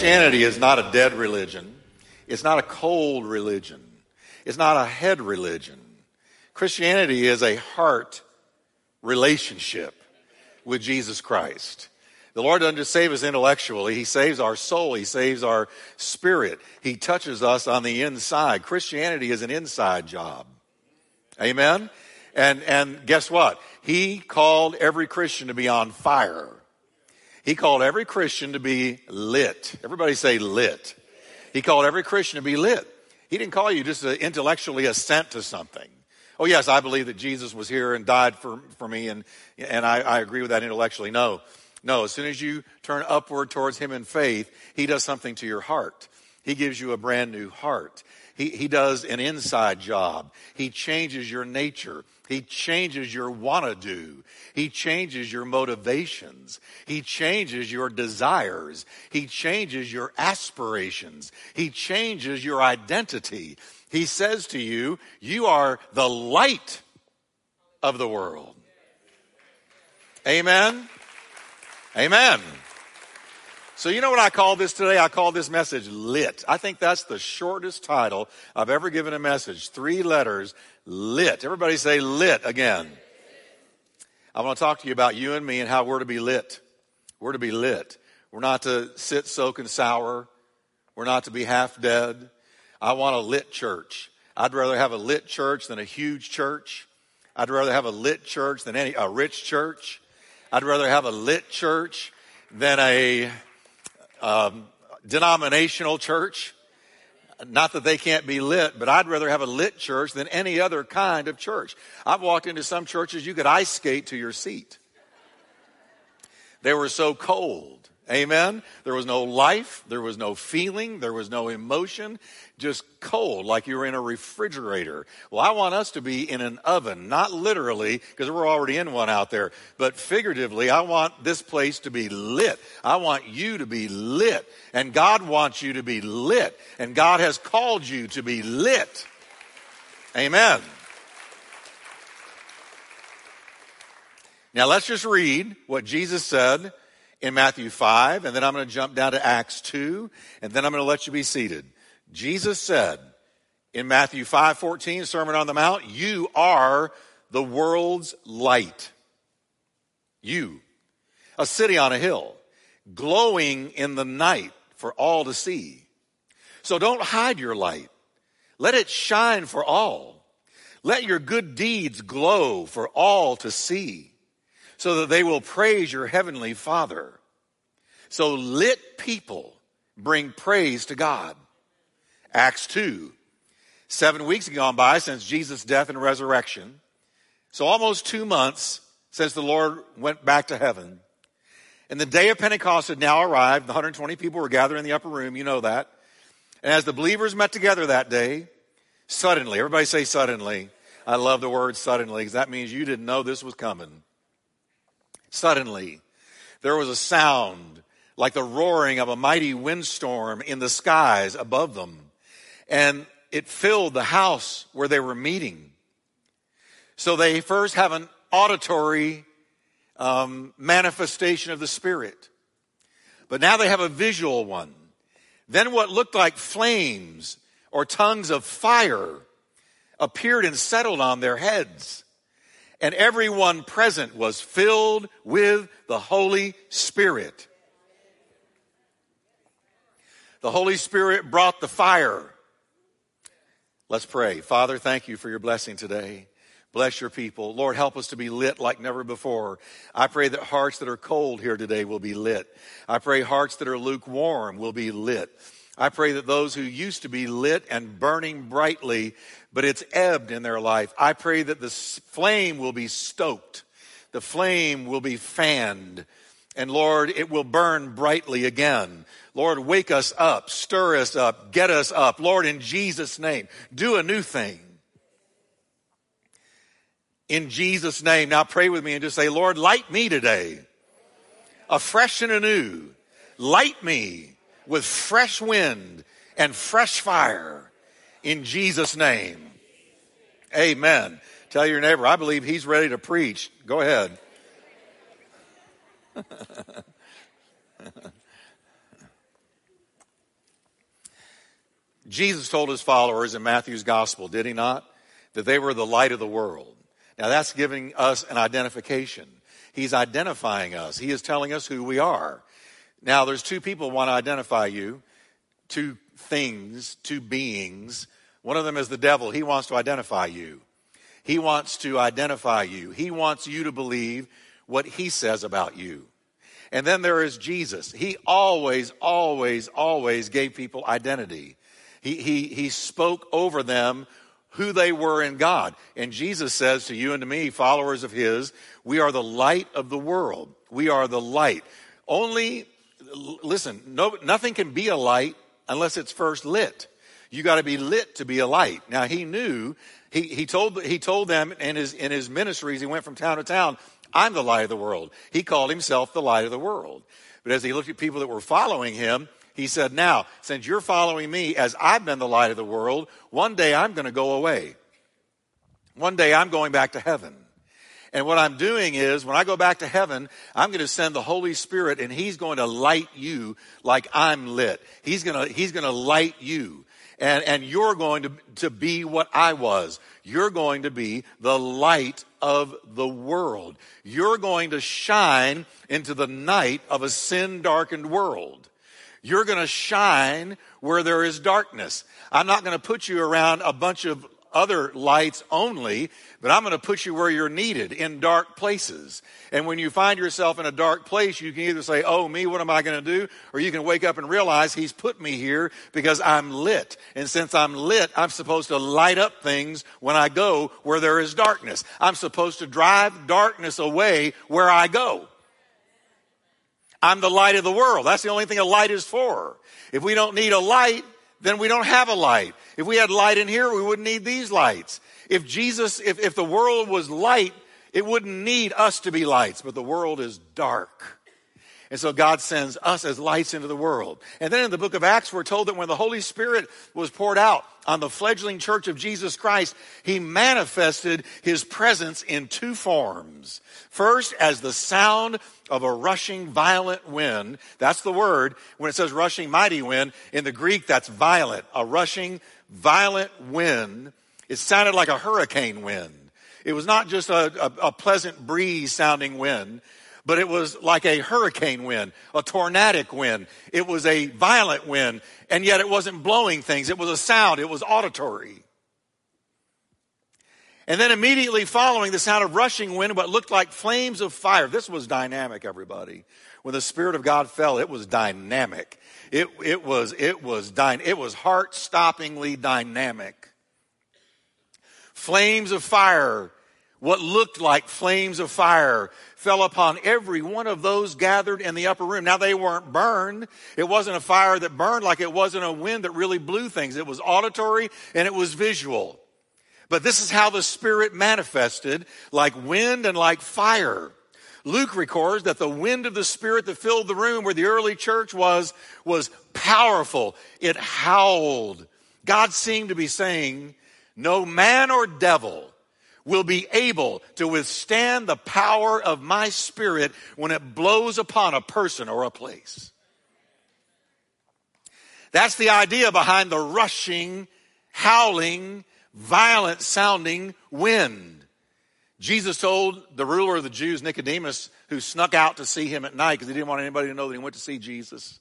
Christianity is not a dead religion. It's not a cold religion. It's not a head religion. Christianity is a heart relationship with Jesus Christ. The Lord doesn't just save us intellectually, He saves our soul, He saves our spirit. He touches us on the inside. Christianity is an inside job. Amen? And, and guess what? He called every Christian to be on fire. He called every Christian to be lit. Everybody say lit. He called every Christian to be lit. He didn't call you just to intellectually assent to something. Oh, yes, I believe that Jesus was here and died for, for me, and, and I, I agree with that intellectually. No, no, as soon as you turn upward towards Him in faith, He does something to your heart. He gives you a brand new heart. He, he does an inside job. He changes your nature. He changes your wanna do. He changes your motivations. He changes your desires. He changes your aspirations. He changes your identity. He says to you, you are the light of the world. Amen. Amen. So, you know what I call this today? I call this message lit. I think that's the shortest title I've ever given a message. Three letters, lit. Everybody say lit again. I want to talk to you about you and me and how we're to be lit. We're to be lit. We're not to sit, soak, and sour. We're not to be half dead. I want a lit church. I'd rather have a lit church than a huge church. I'd rather have a lit church than any, a rich church. I'd rather have a lit church than a um, denominational church. Not that they can't be lit, but I'd rather have a lit church than any other kind of church. I've walked into some churches you could ice skate to your seat. They were so cold. Amen. There was no life. There was no feeling. There was no emotion. Just cold, like you were in a refrigerator. Well, I want us to be in an oven, not literally, because we're already in one out there, but figuratively, I want this place to be lit. I want you to be lit. And God wants you to be lit. And God has called you to be lit. Amen. Now let's just read what Jesus said in Matthew 5, and then I'm going to jump down to Acts 2, and then I'm going to let you be seated. Jesus said in Matthew 5 14, Sermon on the Mount, You are the world's light. You, a city on a hill, glowing in the night for all to see. So don't hide your light. Let it shine for all. Let your good deeds glow for all to see so that they will praise your heavenly Father. So lit people bring praise to God. Acts 2. Seven weeks have gone by since Jesus' death and resurrection. So almost two months since the Lord went back to heaven. And the day of Pentecost had now arrived. The 120 people were gathered in the upper room. You know that. And as the believers met together that day, suddenly, everybody say suddenly. I love the word suddenly because that means you didn't know this was coming. Suddenly, there was a sound like the roaring of a mighty windstorm in the skies above them. And it filled the house where they were meeting. So they first have an auditory um, manifestation of the Spirit. But now they have a visual one. Then what looked like flames or tongues of fire appeared and settled on their heads and everyone present was filled with the Holy Spirit. The Holy Spirit brought the fire. Let's pray. Father, thank you for your blessing today. Bless your people. Lord, help us to be lit like never before. I pray that hearts that are cold here today will be lit. I pray hearts that are lukewarm will be lit. I pray that those who used to be lit and burning brightly, but it's ebbed in their life, I pray that the flame will be stoked. The flame will be fanned. And Lord, it will burn brightly again. Lord, wake us up, stir us up, get us up. Lord, in Jesus' name, do a new thing. In Jesus' name. Now pray with me and just say, Lord, light me today, afresh and anew. Light me with fresh wind and fresh fire in Jesus' name. Amen. Tell your neighbor, I believe he's ready to preach. Go ahead. Jesus told his followers in Matthew's gospel, did he not? That they were the light of the world. Now that's giving us an identification. He's identifying us. He is telling us who we are. Now there's two people want to identify you, two things, two beings. One of them is the devil. He wants to identify you. He wants to identify you. He wants you to believe what he says about you. And then there is Jesus. He always, always, always gave people identity. He, he, he spoke over them who they were in God. And Jesus says to you and to me, followers of His, we are the light of the world. We are the light. Only, listen, no, nothing can be a light unless it's first lit. You got to be lit to be a light. Now he knew, he, he told, he told them in his, in his ministries, he went from town to town, I'm the light of the world. He called himself the light of the world. But as he looked at people that were following him, he said, Now, since you're following me as I've been the light of the world, one day I'm going to go away. One day I'm going back to heaven. And what I'm doing is, when I go back to heaven, I'm going to send the Holy Spirit and He's going to light you like I'm lit. He's going to, He's going to light you. And, and you're going to, to be what I was. You're going to be the light of the world. You're going to shine into the night of a sin darkened world. You're going to shine where there is darkness. I'm not going to put you around a bunch of other lights only, but I'm going to put you where you're needed in dark places. And when you find yourself in a dark place, you can either say, Oh, me, what am I going to do? Or you can wake up and realize He's put me here because I'm lit. And since I'm lit, I'm supposed to light up things when I go where there is darkness. I'm supposed to drive darkness away where I go. I'm the light of the world. That's the only thing a light is for. If we don't need a light, then we don't have a light. If we had light in here, we wouldn't need these lights. If Jesus, if, if the world was light, it wouldn't need us to be lights, but the world is dark. And so God sends us as lights into the world. And then in the book of Acts, we're told that when the Holy Spirit was poured out on the fledgling church of Jesus Christ, he manifested his presence in two forms. First, as the sound of a rushing violent wind. That's the word. When it says rushing mighty wind, in the Greek, that's violent. A rushing violent wind. It sounded like a hurricane wind. It was not just a, a, a pleasant breeze sounding wind but it was like a hurricane wind, a tornadic wind. It was a violent wind, and yet it wasn't blowing things. It was a sound, it was auditory. And then immediately following the sound of rushing wind, what looked like flames of fire. This was dynamic, everybody. When the Spirit of God fell, it was dynamic. It, it was, it was, dy- it was heart stoppingly dynamic. Flames of fire, what looked like flames of fire fell upon every one of those gathered in the upper room. Now they weren't burned. It wasn't a fire that burned like it wasn't a wind that really blew things. It was auditory and it was visual. But this is how the Spirit manifested like wind and like fire. Luke records that the wind of the Spirit that filled the room where the early church was, was powerful. It howled. God seemed to be saying, no man or devil will be able to withstand the power of my spirit when it blows upon a person or a place. That's the idea behind the rushing, howling, violent sounding wind. Jesus told the ruler of the Jews, Nicodemus, who snuck out to see him at night because he didn't want anybody to know that he went to see Jesus.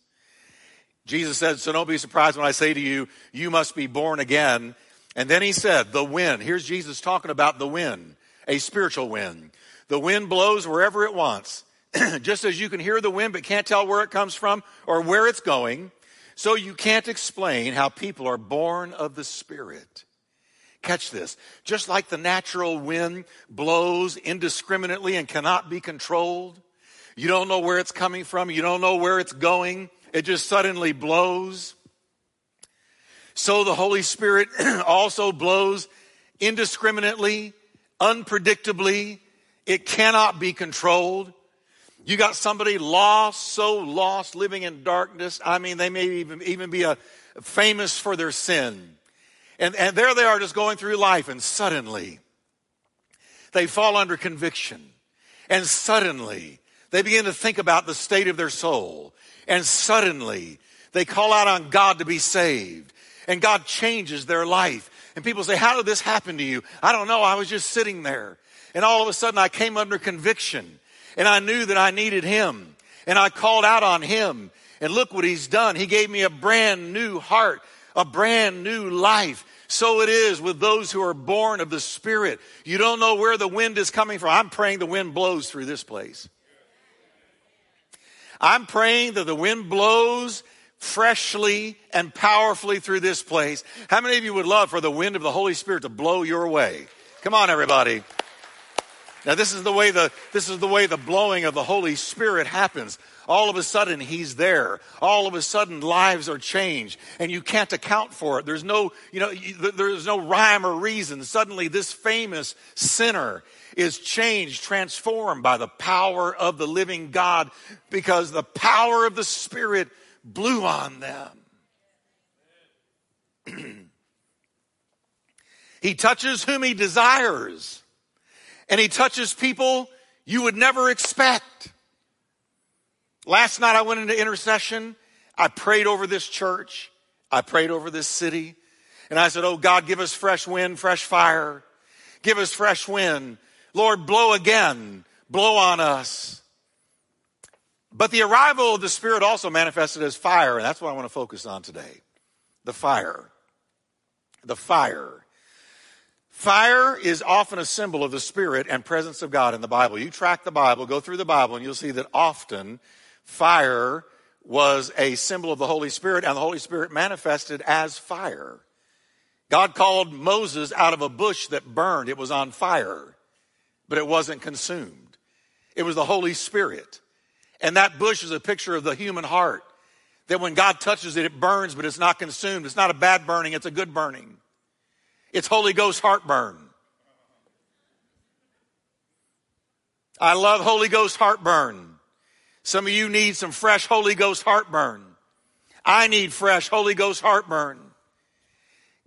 Jesus said, So don't be surprised when I say to you, you must be born again. And then he said, the wind. Here's Jesus talking about the wind, a spiritual wind. The wind blows wherever it wants. Just as you can hear the wind but can't tell where it comes from or where it's going, so you can't explain how people are born of the Spirit. Catch this. Just like the natural wind blows indiscriminately and cannot be controlled, you don't know where it's coming from, you don't know where it's going, it just suddenly blows so the Holy Spirit also blows indiscriminately, unpredictably. It cannot be controlled. You got somebody lost, so lost, living in darkness. I mean, they may even, even be a, famous for their sin. And, and there they are just going through life, and suddenly they fall under conviction. And suddenly they begin to think about the state of their soul. And suddenly they call out on God to be saved. And God changes their life. And people say, How did this happen to you? I don't know. I was just sitting there. And all of a sudden I came under conviction and I knew that I needed Him and I called out on Him. And look what He's done. He gave me a brand new heart, a brand new life. So it is with those who are born of the Spirit. You don't know where the wind is coming from. I'm praying the wind blows through this place. I'm praying that the wind blows freshly and powerfully through this place. How many of you would love for the wind of the Holy Spirit to blow your way? Come on, everybody. Now this is the way the, this is the way the blowing of the Holy Spirit happens. All of a sudden he's there. All of a sudden lives are changed and you can't account for it. There's no, you know, there's no rhyme or reason. Suddenly this famous sinner is changed, transformed by the power of the living God because the power of the Spirit blew on them. he touches whom he desires, and he touches people you would never expect. Last night I went into intercession. I prayed over this church. I prayed over this city. And I said, Oh God, give us fresh wind, fresh fire. Give us fresh wind. Lord, blow again. Blow on us. But the arrival of the Spirit also manifested as fire, and that's what I want to focus on today. The fire. The fire. Fire is often a symbol of the Spirit and presence of God in the Bible. You track the Bible, go through the Bible, and you'll see that often fire was a symbol of the Holy Spirit, and the Holy Spirit manifested as fire. God called Moses out of a bush that burned. It was on fire, but it wasn't consumed. It was the Holy Spirit. And that bush is a picture of the human heart. That when God touches it, it burns, but it's not consumed. It's not a bad burning, it's a good burning. It's Holy Ghost heartburn. I love Holy Ghost heartburn. Some of you need some fresh Holy Ghost heartburn. I need fresh Holy Ghost heartburn.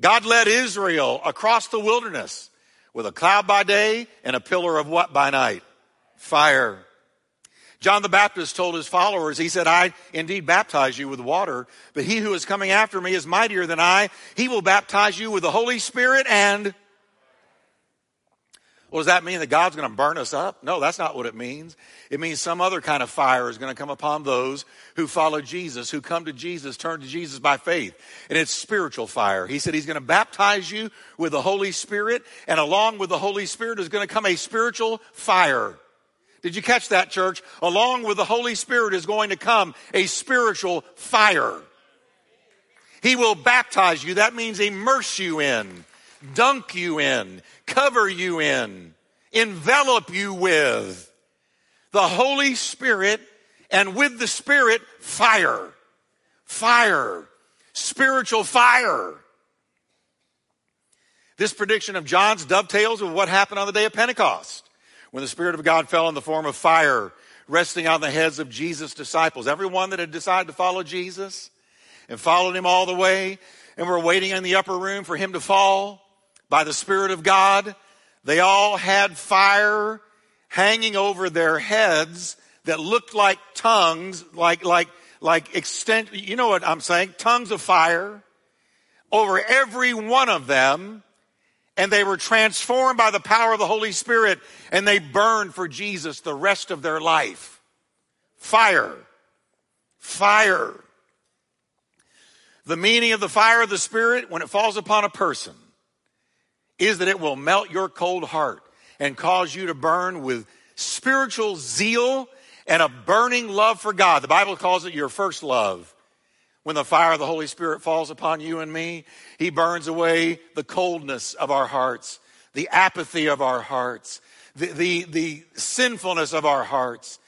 God led Israel across the wilderness with a cloud by day and a pillar of what by night? Fire. John the Baptist told his followers, he said, I indeed baptize you with water, but he who is coming after me is mightier than I. He will baptize you with the Holy Spirit and well, does that mean that God's going to burn us up? No, that's not what it means. It means some other kind of fire is going to come upon those who follow Jesus, who come to Jesus, turn to Jesus by faith. And it's spiritual fire. He said he's going to baptize you with the Holy Spirit, and along with the Holy Spirit is going to come a spiritual fire. Did you catch that, church? Along with the Holy Spirit is going to come a spiritual fire. He will baptize you. That means immerse you in, dunk you in, cover you in, envelop you with the Holy Spirit and with the Spirit, fire. Fire. Spiritual fire. This prediction of John's dovetails with what happened on the day of Pentecost when the Spirit of God fell in the form of fire, resting on the heads of Jesus' disciples. Everyone that had decided to follow Jesus and followed him all the way and were waiting in the upper room for him to fall by the Spirit of God, they all had fire hanging over their heads that looked like tongues, like, like, like extent, you know what I'm saying? Tongues of fire over every one of them and they were transformed by the power of the Holy Spirit and they burned for Jesus the rest of their life. Fire. Fire. The meaning of the fire of the Spirit when it falls upon a person is that it will melt your cold heart and cause you to burn with spiritual zeal and a burning love for God. The Bible calls it your first love. When the fire of the Holy Spirit falls upon you and me, He burns away the coldness of our hearts, the apathy of our hearts, the, the, the sinfulness of our hearts.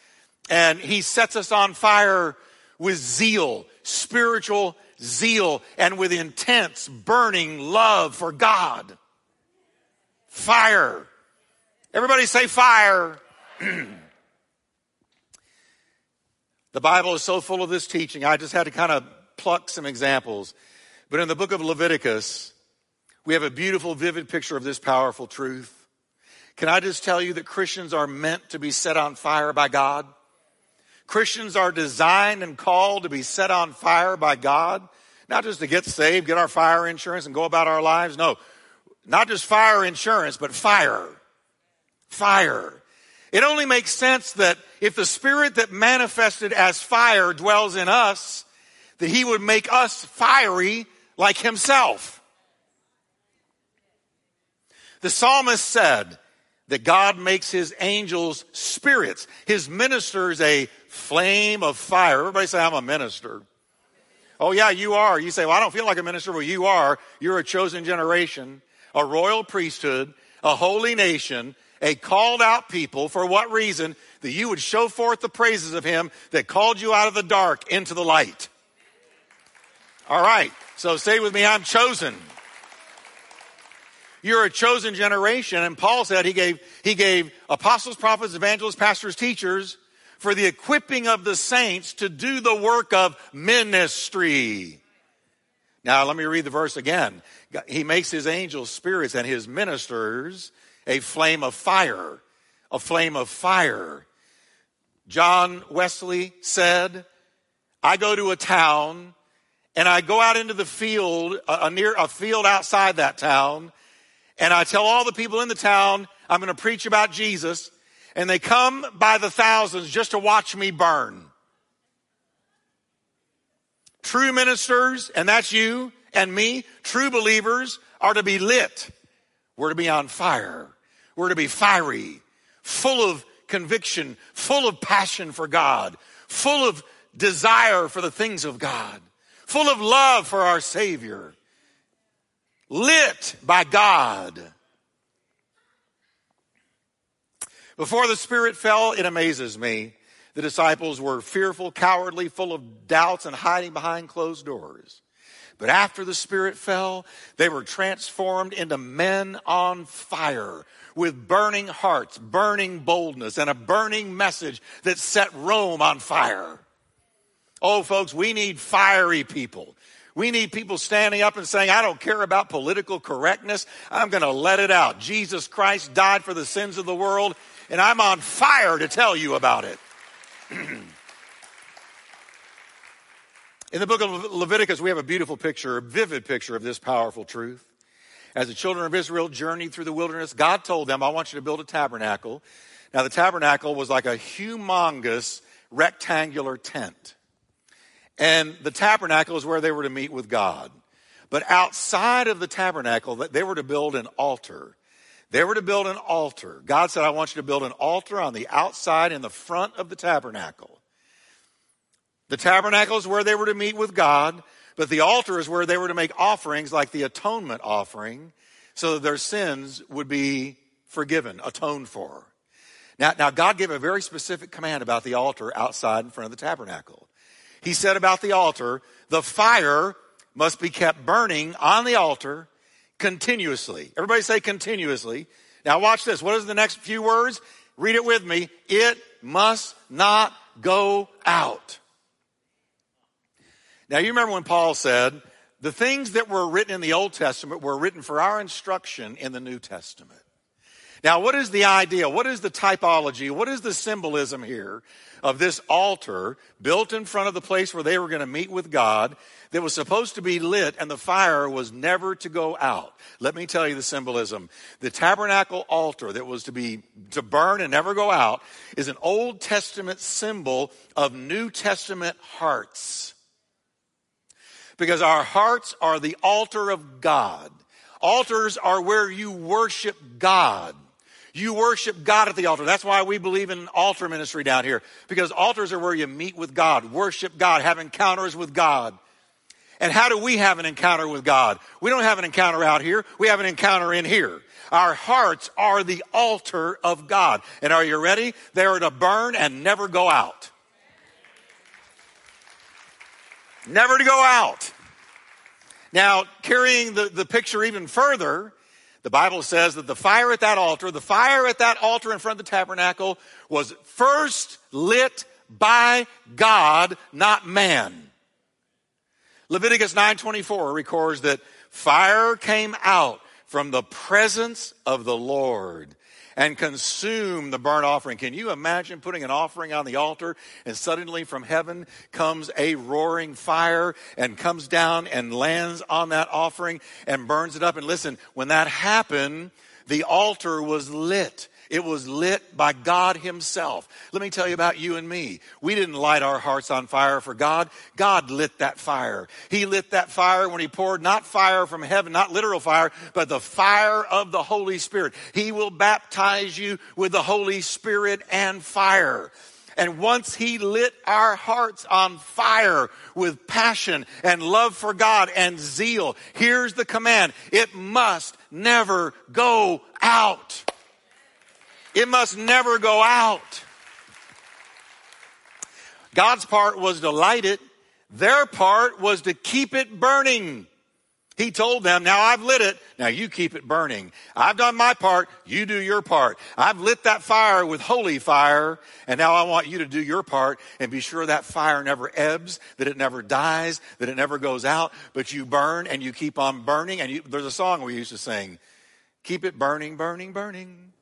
And He sets us on fire with zeal, spiritual zeal, and with intense, burning love for God. Fire. Everybody say fire. the Bible is so full of this teaching. I just had to kind of pluck some examples. But in the book of Leviticus, we have a beautiful, vivid picture of this powerful truth. Can I just tell you that Christians are meant to be set on fire by God? Christians are designed and called to be set on fire by God Not just to get saved, get our fire insurance, and go about our lives. No, not just fire insurance, but fire. Fire. It only makes sense that if the Spirit that manifested as fire dwells in us, that He would make us fiery like Himself. The psalmist said that God makes His angels spirits, His ministers a flame of fire. Everybody say, I'm a minister. Oh, yeah, you are. You say, Well, I don't feel like a minister. Well, you are. You're a chosen generation, a royal priesthood, a holy nation, a called out people. For what reason? That you would show forth the praises of him that called you out of the dark into the light. All right. So say with me, I'm chosen. You're a chosen generation. And Paul said he gave, he gave apostles, prophets, evangelists, pastors, teachers for the equipping of the saints to do the work of ministry. Now, let me read the verse again. He makes his angels spirits and his ministers a flame of fire. A flame of fire. John Wesley said, I go to a town and I go out into the field, a, near a field outside that town, and I tell all the people in the town, I'm going to preach about Jesus and they come by the thousands just to watch me burn. True ministers, and that's you and me, true believers are to be lit. We're to be on fire. We're to be fiery, full of conviction, full of passion for God, full of desire for the things of God, full of love for our Savior, lit by God. Before the Spirit fell, it amazes me. The disciples were fearful, cowardly, full of doubts, and hiding behind closed doors. But after the Spirit fell, they were transformed into men on fire with burning hearts, burning boldness, and a burning message that set Rome on fire. Oh, folks, we need fiery people. We need people standing up and saying, I don't care about political correctness. I'm going to let it out. Jesus Christ died for the sins of the world and I'm on fire to tell you about it. In the book of Leviticus, we have a beautiful picture, a vivid picture of this powerful truth. As the children of Israel journeyed through the wilderness, God told them, I want you to build a tabernacle. Now, the tabernacle was like a humongous rectangular tent. And the tabernacle is where they were to meet with God. But outside of the tabernacle, they were to build an altar. They were to build an altar. God said, I want you to build an altar on the outside in the front of the tabernacle. The tabernacle is where they were to meet with God, but the altar is where they were to make offerings like the atonement offering so that their sins would be forgiven, atoned for. Now, now God gave a very specific command about the altar outside in front of the tabernacle. He said about the altar, the fire must be kept burning on the altar continuously. Everybody say continuously. Now watch this. What is the next few words? Read it with me. It must not go out. Now you remember when Paul said, the things that were written in the Old Testament were written for our instruction in the New Testament. Now, what is the idea? What is the typology? What is the symbolism here of this altar built in front of the place where they were going to meet with God that was supposed to be lit and the fire was never to go out? Let me tell you the symbolism. The tabernacle altar that was to be to burn and never go out is an Old Testament symbol of New Testament hearts. Because our hearts are the altar of God. Altars are where you worship God. You worship God at the altar. That's why we believe in altar ministry down here, because altars are where you meet with God, worship God, have encounters with God. And how do we have an encounter with God? We don't have an encounter out here. We have an encounter in here. Our hearts are the altar of God. And are you ready? They are to burn and never go out. Never to go out. Now, carrying the, the picture even further, the Bible says that the fire at that altar, the fire at that altar in front of the tabernacle was first lit by God, not man. Leviticus 9:24 records that fire came out from the presence of the Lord and consume the burnt offering. Can you imagine putting an offering on the altar and suddenly from heaven comes a roaring fire and comes down and lands on that offering and burns it up? And listen, when that happened, the altar was lit. It was lit by God Himself. Let me tell you about you and me. We didn't light our hearts on fire for God. God lit that fire. He lit that fire when He poured not fire from heaven, not literal fire, but the fire of the Holy Spirit. He will baptize you with the Holy Spirit and fire. And once he lit our hearts on fire with passion and love for God and zeal, here's the command. It must never go out. It must never go out. God's part was to light it. Their part was to keep it burning. He told them, now I've lit it. Now you keep it burning. I've done my part. You do your part. I've lit that fire with holy fire. And now I want you to do your part and be sure that fire never ebbs, that it never dies, that it never goes out, but you burn and you keep on burning. And you, there's a song we used to sing. Keep it burning, burning, burning.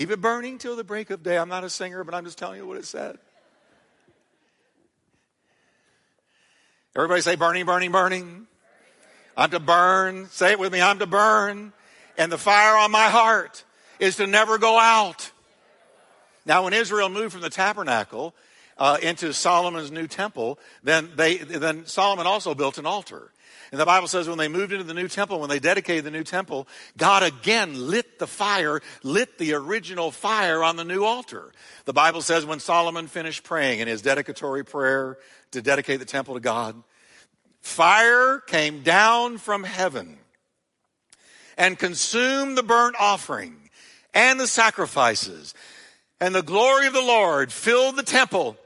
Keep it burning till the break of day. I'm not a singer, but I'm just telling you what it said. Everybody say burning, burning, burning. I'm to burn. Say it with me. I'm to burn. And the fire on my heart is to never go out. Now, when Israel moved from the tabernacle uh, into Solomon's new temple, then they, then Solomon also built an altar. And the Bible says when they moved into the new temple, when they dedicated the new temple, God again lit the fire, lit the original fire on the new altar. The Bible says when Solomon finished praying in his dedicatory prayer to dedicate the temple to God, fire came down from heaven and consumed the burnt offering and the sacrifices. And the glory of the Lord filled the temple.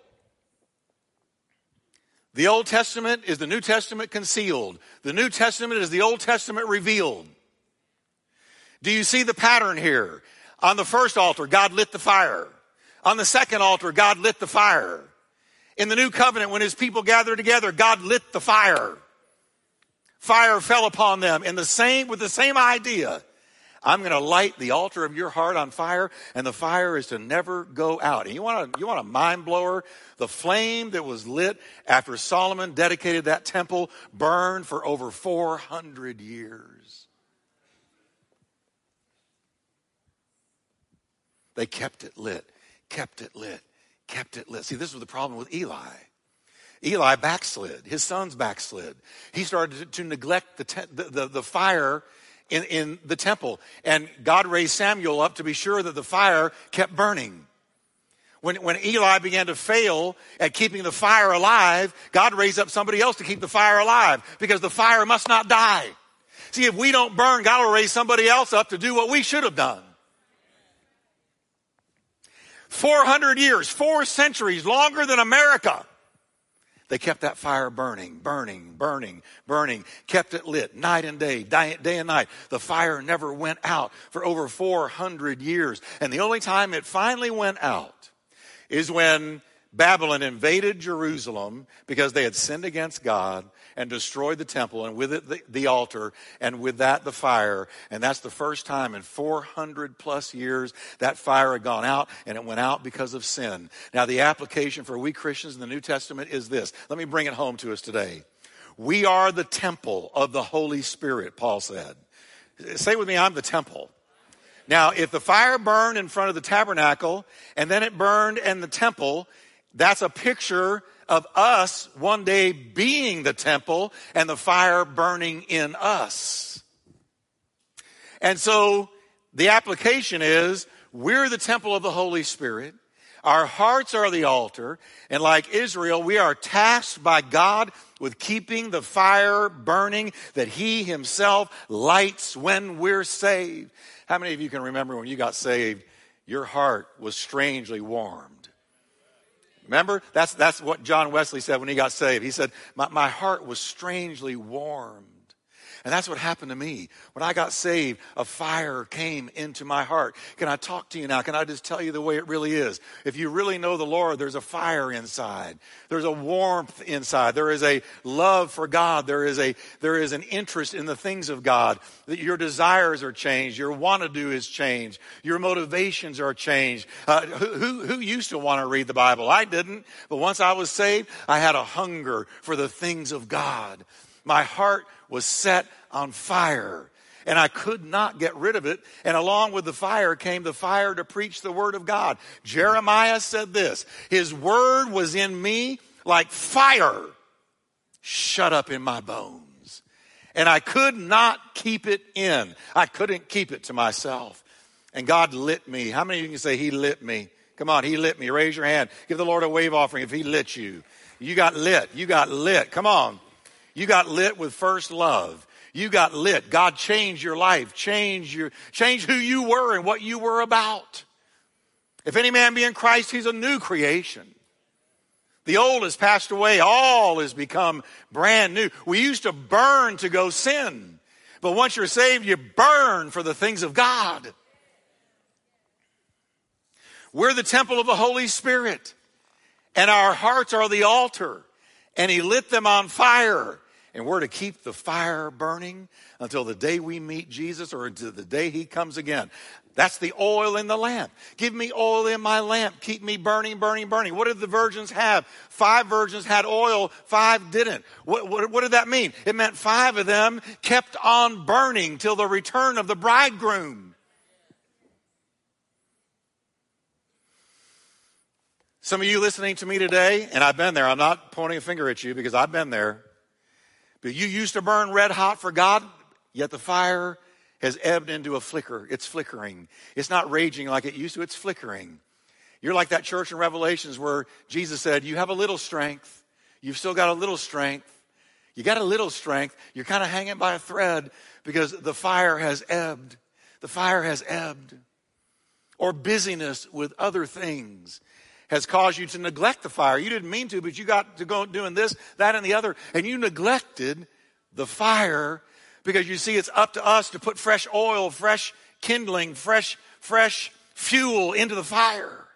The Old Testament is the New Testament concealed. The New Testament is the Old Testament revealed. Do you see the pattern here? On the first altar, God lit the fire. On the second altar, God lit the fire. In the new covenant, when his people gathered together, God lit the fire. Fire fell upon them in the same, with the same idea. I'm going to light the altar of your heart on fire, and the fire is to never go out. And you want a, you want a mind blower? The flame that was lit after Solomon dedicated that temple burned for over 400 years. They kept it lit, kept it lit, kept it lit. See, this was the problem with Eli. Eli backslid. His sons backslid. He started to, neglect the, te- the, the, the fire in, in the temple. And God raised Samuel up to be sure that the fire kept burning. When, when Eli began to fail at keeping the fire alive, God raised up somebody else to keep the fire alive because the fire must not die. See, if we don't burn, God will raise somebody else up to do what we should have done. 400 years, four centuries, longer than America. They kept that fire burning, burning, burning, burning, kept it lit night and day, day, and night. The fire never went out for over 400 years. And the only time it finally went out is when Babylon invaded Jerusalem because they had sinned against God and destroyed the temple and with it the, the, altar and with that the fire. And that's the first time in 400 plus years that fire had gone out and it went out because of sin. Now the application for we Christians in the New Testament is this. Let me bring it home to us today. We are the temple of the Holy Spirit, Paul said. Say with me, I'm the temple. Now, if the fire burned in front of the tabernacle and then it burned in the temple, that's a picture of us one day being the temple and the fire burning in us. And so the application is we're the temple of the Holy Spirit. Our hearts are the altar. And like Israel, we are tasked by God with keeping the fire burning that He Himself lights when we're saved. How many of you can remember when you got saved, your heart was strangely warm? Remember? That's, that's what John Wesley said when he got saved. He said, my, my heart was strangely warmed. And that's what happened to me. When I got saved, a fire came into my heart. Can I talk to you now? Can I just tell you the way it really is? If you really know the Lord, there's a fire inside. There's a warmth inside. There is a love for God. There is a, there is an interest in the things of God. That your desires are changed. Your want to do is changed. Your motivations are changed. Uh, who, who, who used to want to read the Bible? I didn't. But once I was saved, I had a hunger for the things of God. My heart was set on fire and I could not get rid of it. And along with the fire came the fire to preach the word of God. Jeremiah said this His word was in me like fire shut up in my bones. And I could not keep it in. I couldn't keep it to myself. And God lit me. How many of you can say, He lit me? Come on, He lit me. Raise your hand. Give the Lord a wave offering if He lit you. You got lit. You got lit. Come on. You got lit with first love. You got lit. God changed your life, changed your, changed who you were and what you were about. If any man be in Christ, he's a new creation. The old has passed away. All has become brand new. We used to burn to go sin. But once you're saved, you burn for the things of God. We're the temple of the Holy Spirit. And our hearts are the altar. And He lit them on fire and we're to keep the fire burning until the day we meet Jesus or until the day he comes again. That's the oil in the lamp. Give me oil in my lamp. Keep me burning, burning, burning. What did the virgins have? Five virgins had oil, five didn't. What, what, what did that mean? It meant five of them kept on burning till the return of the bridegroom. Some of you listening to me today, and I've been there, I'm not pointing a finger at you because I've been there. You used to burn red hot for God, yet the fire has ebbed into a flicker. It's flickering. It's not raging like it used to, it's flickering. You're like that church in Revelations where Jesus said, You have a little strength. You've still got a little strength. You got a little strength. You're kind of hanging by a thread because the fire has ebbed. The fire has ebbed. Or busyness with other things has caused you to neglect the fire. You didn't mean to, but you got to go doing this, that, and the other, and you neglected the fire because you see it's up to us to put fresh oil, fresh kindling, fresh, fresh fuel into the fire.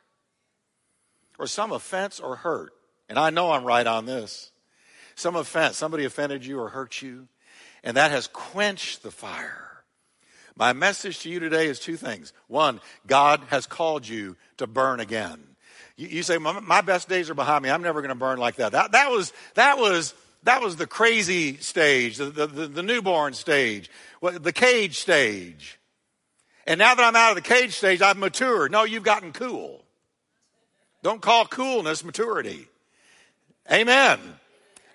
Or some offense or hurt. And I know I'm right on this. Some offense, somebody offended you or hurt you, and that has quenched the fire. My message to you today is two things. One, God has called you to burn again. You, you say, my, my, best days are behind me. I'm never going to burn like that. That, that, was, that, was, that was the crazy stage, the, the, the, the newborn stage, the cage stage. And now that I'm out of the cage stage, I've matured. No, you've gotten cool. Don't call coolness maturity. Amen.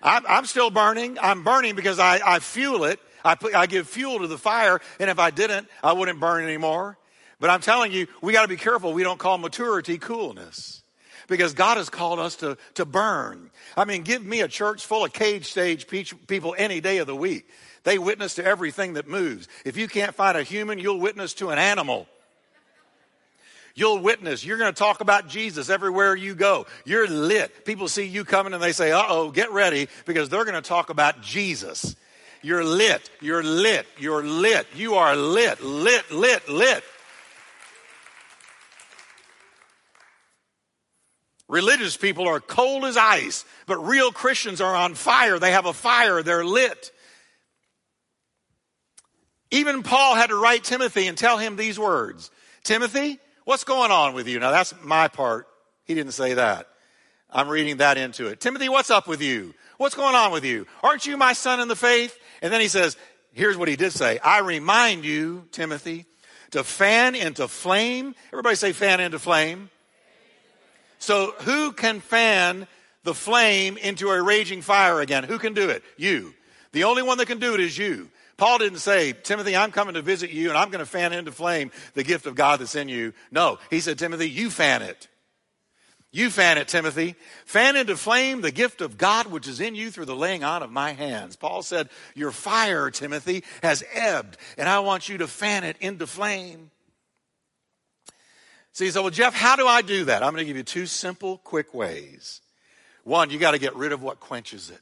I'm, I'm still burning. I'm burning because I, I fuel it. I, put, I give fuel to the fire, and if I didn't, I wouldn't burn anymore. But I'm telling you, we got to be careful. We don't call maturity coolness because God has called us to, to burn. I mean, give me a church full of cage stage people any day of the week. They witness to everything that moves. If you can't find a human, you'll witness to an animal. You'll witness. You're going to talk about Jesus everywhere you go. You're lit. People see you coming and they say, uh oh, get ready because they're going to talk about Jesus. You're lit. You're lit. You're lit. You are lit, lit, lit, lit. Religious people are cold as ice, but real Christians are on fire. They have a fire, they're lit. Even Paul had to write Timothy and tell him these words Timothy, what's going on with you? Now, that's my part. He didn't say that. I'm reading that into it. Timothy, what's up with you? What's going on with you? Aren't you my son in the faith? And then he says, here's what he did say I remind you, Timothy, to fan into flame. Everybody say fan into flame. So, who can fan the flame into a raging fire again? Who can do it? You. The only one that can do it is you. Paul didn't say, Timothy, I'm coming to visit you and I'm going to fan into flame the gift of God that's in you. No, he said, Timothy, you fan it. You fan it, Timothy. Fan into flame the gift of God which is in you through the laying on of my hands. Paul said, Your fire, Timothy, has ebbed, and I want you to fan it into flame. So you say, well, Jeff, how do I do that? I'm going to give you two simple, quick ways. One, you got to get rid of what quenches it.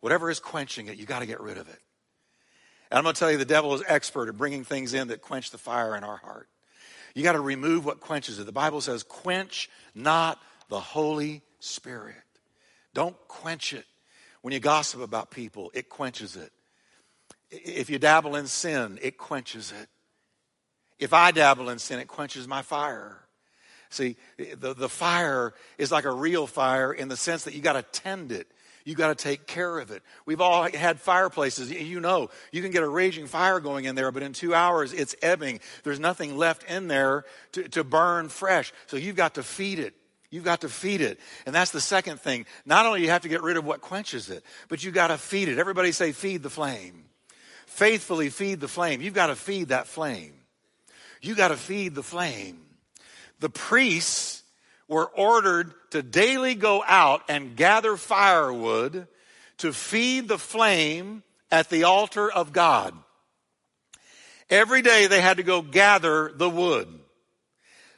Whatever is quenching it, you got to get rid of it. And I'm going to tell you, the devil is expert at bringing things in that quench the fire in our heart. You got to remove what quenches it. The Bible says, quench not the Holy Spirit. Don't quench it. When you gossip about people, it quenches it. If you dabble in sin, it quenches it. If I dabble in sin, it quenches my fire. See, the, the fire is like a real fire in the sense that you got to tend it. You got to take care of it. We've all had fireplaces. You know, you can get a raging fire going in there, but in two hours it's ebbing. There's nothing left in there to, to burn fresh. So you've got to feed it. You've got to feed it. And that's the second thing. Not only you have to get rid of what quenches it, but you got to feed it. Everybody say, feed the flame. Faithfully feed the flame. You've got to feed that flame. You got to feed the flame. The priests were ordered to daily go out and gather firewood to feed the flame at the altar of God. Every day they had to go gather the wood.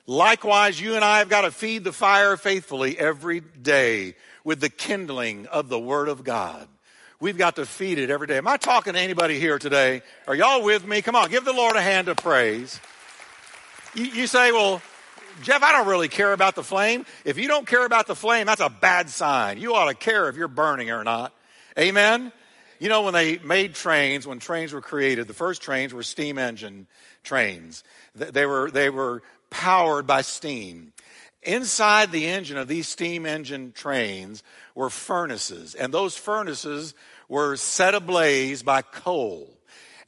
Likewise, you and I have got to feed the fire faithfully every day with the kindling of the Word of God. We've got to feed it every day. Am I talking to anybody here today? Are y'all with me? Come on, give the Lord a hand of praise. You, you say, well, Jeff, I don't really care about the flame. If you don't care about the flame, that's a bad sign. You ought to care if you're burning or not. Amen? You know, when they made trains, when trains were created, the first trains were steam engine trains. They were, they were powered by steam. Inside the engine of these steam engine trains were furnaces, and those furnaces were set ablaze by coal.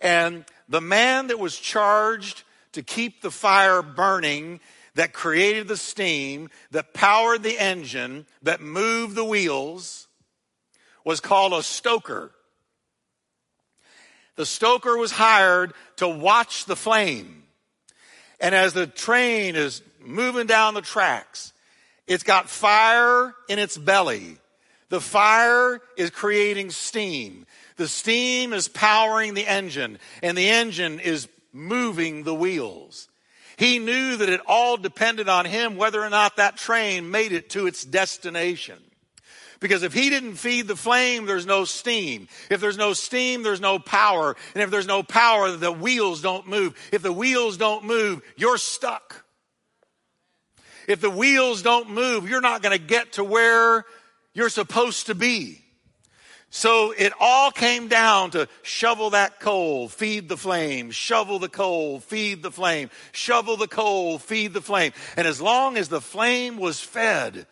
And the man that was charged to keep the fire burning that created the steam, that powered the engine, that moved the wheels, was called a stoker. The stoker was hired to watch the flame. And as the train is moving down the tracks, it's got fire in its belly. The fire is creating steam. The steam is powering the engine, and the engine is moving the wheels. He knew that it all depended on him whether or not that train made it to its destination. Because if he didn't feed the flame, there's no steam. If there's no steam, there's no power. And if there's no power, the wheels don't move. If the wheels don't move, you're stuck. If the wheels don't move, you're not going to get to where you're supposed to be. So it all came down to shovel that coal, feed the flame, shovel the coal, feed the flame, shovel the coal, feed the flame. And as long as the flame was fed,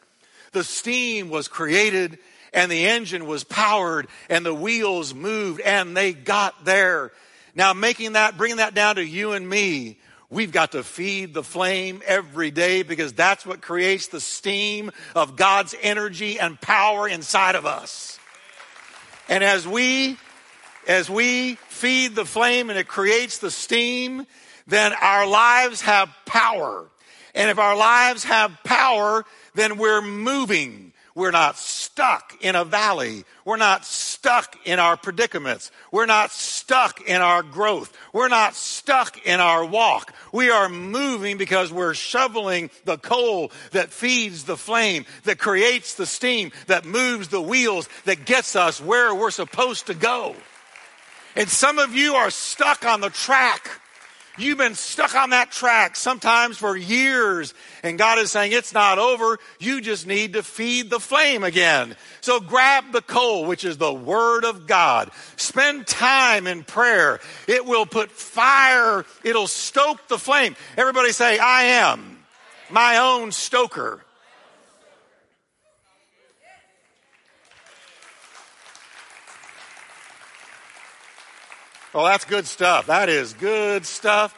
the steam was created and the engine was powered and the wheels moved and they got there. Now making that, bringing that down to you and me, We've got to feed the flame every day because that's what creates the steam of God's energy and power inside of us. And as we, as we feed the flame and it creates the steam, then our lives have power. And if our lives have power, then we're moving. We're not stuck in a valley. We're not stuck in our predicaments. We're not stuck in our growth. We're not stuck in our walk. We are moving because we're shoveling the coal that feeds the flame, that creates the steam, that moves the wheels, that gets us where we're supposed to go. And some of you are stuck on the track You've been stuck on that track sometimes for years, and God is saying it's not over. You just need to feed the flame again. So grab the coal, which is the Word of God. Spend time in prayer. It will put fire, it'll stoke the flame. Everybody say, I am my own stoker. Well, that's good stuff. That is good stuff.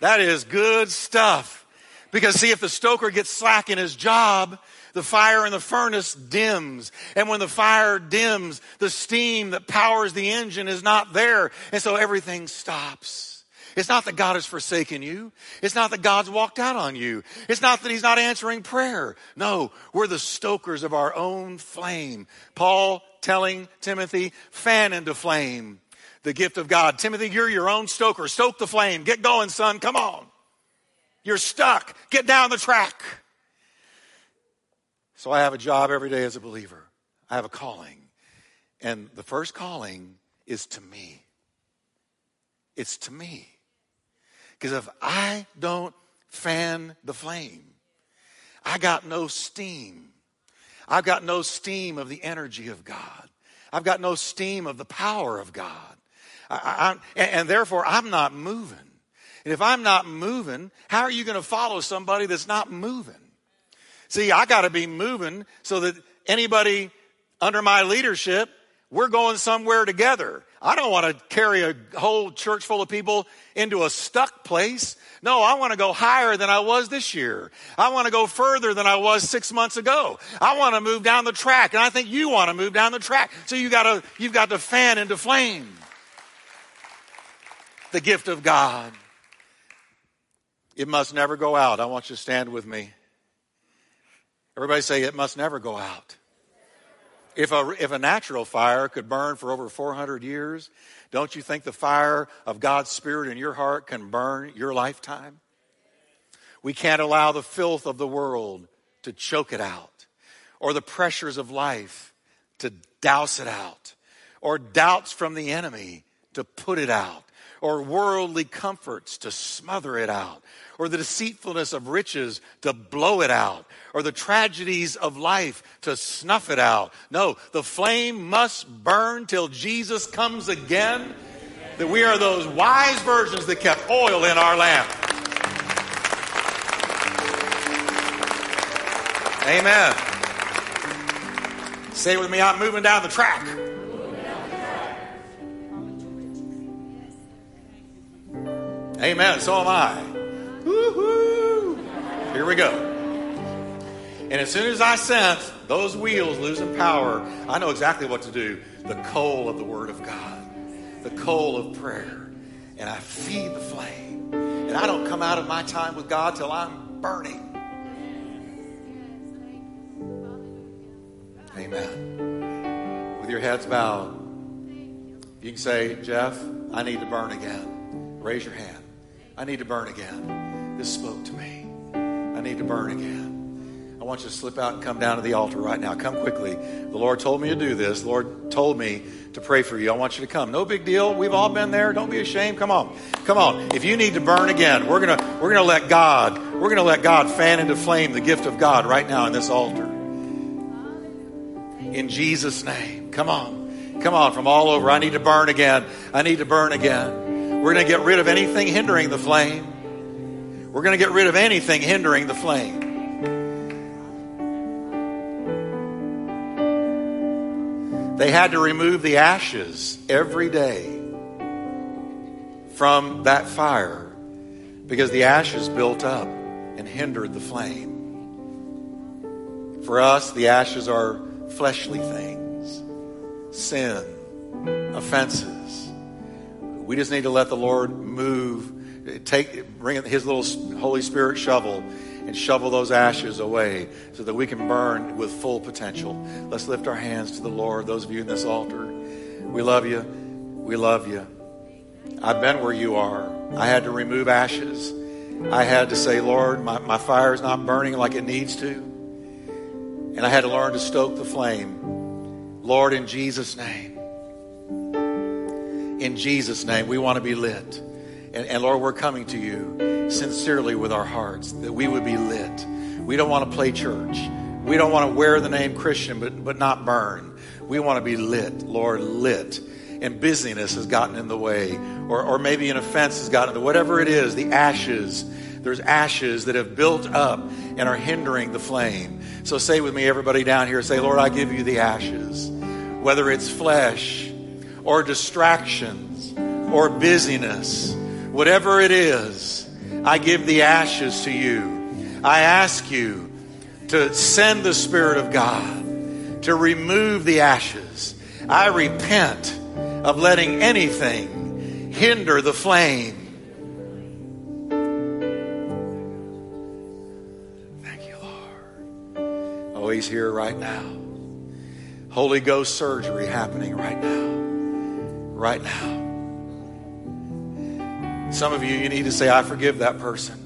That is good stuff. Because see, if the stoker gets slack in his job, the fire in the furnace dims. And when the fire dims, the steam that powers the engine is not there. And so everything stops. It's not that God has forsaken you. It's not that God's walked out on you. It's not that He's not answering prayer. No, we're the stokers of our own flame. Paul telling Timothy, fan into flame the gift of God. Timothy, you're your own stoker. Stoke the flame. Get going, son. Come on. You're stuck. Get down the track. So I have a job every day as a believer. I have a calling. And the first calling is to me. it's to me. Because if I don't fan the flame, I got no steam. I've got no steam of the energy of God. I've got no steam of the power of God. I, I, and therefore, I'm not moving. And if I'm not moving, how are you going to follow somebody that's not moving? See, I got to be moving so that anybody under my leadership, we're going somewhere together. I don't want to carry a whole church full of people into a stuck place. No, I want to go higher than I was this year. I want to go further than I was six months ago. I want to move down the track, and I think you want to move down the track. So you got to, you've got to fan into flame the gift of God. It must never go out. I want you to stand with me. Everybody say, it must never go out. If a, if a natural fire could burn for over 400 years, don't you think the fire of God's Spirit in your heart can burn your lifetime? We can't allow the filth of the world to choke it out, or the pressures of life to douse it out, or doubts from the enemy to put it out, or worldly comforts to smother it out, or the deceitfulness of riches to blow it out, or the tragedies of life to snuff it out. No, the flame must burn till Jesus comes again. That we are those wise virgins that kept oil in our lamp. Amen. Say with me, I'm moving down the track. Amen. So am I. Woo-hoo. Here we go. And as soon as I sense those wheels losing power, I know exactly what to do. The coal of the Word of God, the coal of prayer. And I feed the flame. And I don't come out of my time with God till I'm burning. Amen. With your heads bowed, you can say, Jeff, I need to burn again. Raise your hand. I need to burn again. This spoke to me. I need to burn again. I want you to slip out and come down to the altar right now. Come quickly. The Lord told me to do this. The Lord told me to pray for you. I want you to come. No big deal. We've all been there. Don't be ashamed. Come on. Come on. If you need to burn again, we're going to we're going to let God, we're going to let God fan into flame the gift of God right now in this altar. In Jesus name. Come on. Come on from all over. I need to burn again. I need to burn again. We're going to get rid of anything hindering the flame. We're going to get rid of anything hindering the flame. They had to remove the ashes every day from that fire because the ashes built up and hindered the flame. For us, the ashes are fleshly things, sin, offenses we just need to let the Lord move, take, bring His little Holy Spirit shovel and shovel those ashes away so that we can burn with full potential. Let's lift our hands to the Lord, those of you in this altar. We love you. We love you. I've been where you are. I had to remove ashes. I had to say, Lord, my, my fire is not burning like it needs to. And I had to learn to stoke the flame. Lord, in Jesus' name in Jesus' name, we want to be lit. And, and, Lord, we're coming to you sincerely with our hearts that we would be lit. We don't want to play church. We don't want to wear the name Christian but, but not burn. We want to be lit, Lord, lit. And busyness has gotten in the way, or, or maybe an offense has gotten in the whatever it is, the ashes. There's ashes that have built up and are hindering the flame. So say with me, everybody down here, say, Lord, I give you the ashes. Whether it's flesh, or distractions or busyness, whatever it is, I give the ashes to you. I ask you to send the Spirit of God to remove the ashes. I repent of letting anything hinder the flame. Thank you, Lord. Oh, He's here right now. Holy Ghost surgery happening right now right now. Some of you, you need to say, I forgive that person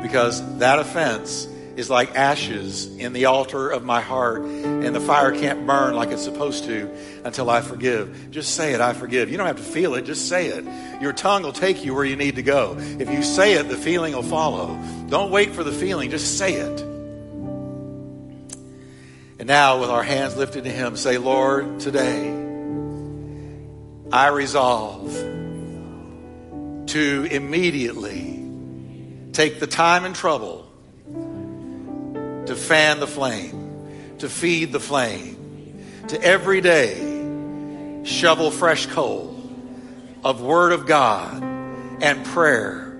because that offense is like ashes in the altar of my heart, and the fire can't burn like it's supposed to until I forgive. Just say it, I forgive. You don't have to feel it, just say it. Your tongue will take you where you need to go. If you say it, the feeling will follow. Don't wait for the feeling, just say it. And now, with our hands lifted to Him, say, Lord, today I resolve to immediately take the time and trouble to fan the flame, to feed the flame, to every day shovel fresh coal of Word of God and prayer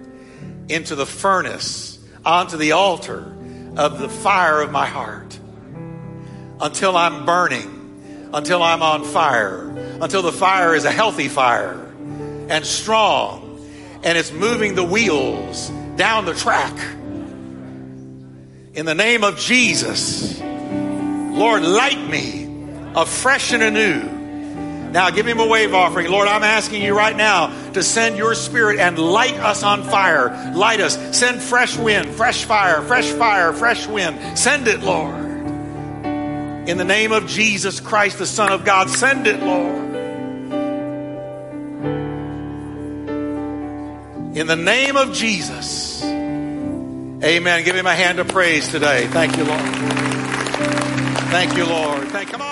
into the furnace, onto the altar of the fire of my heart until I'm burning, until I'm on fire, until the fire is a healthy fire and strong and it's moving the wheels down the track in the name of Jesus, Lord, light me afresh and anew. Now give him a wave offering. Lord, I'm asking you right now to send your spirit and light us on fire. Light us. Send fresh wind, fresh fire, fresh fire, fresh wind. Send it, Lord. In the name of Jesus Christ, the Son of God, send it, Lord. In the name of Jesus. Amen. Give him a hand of praise today. Thank you, Lord. Thank you, Lord. Thank, come on.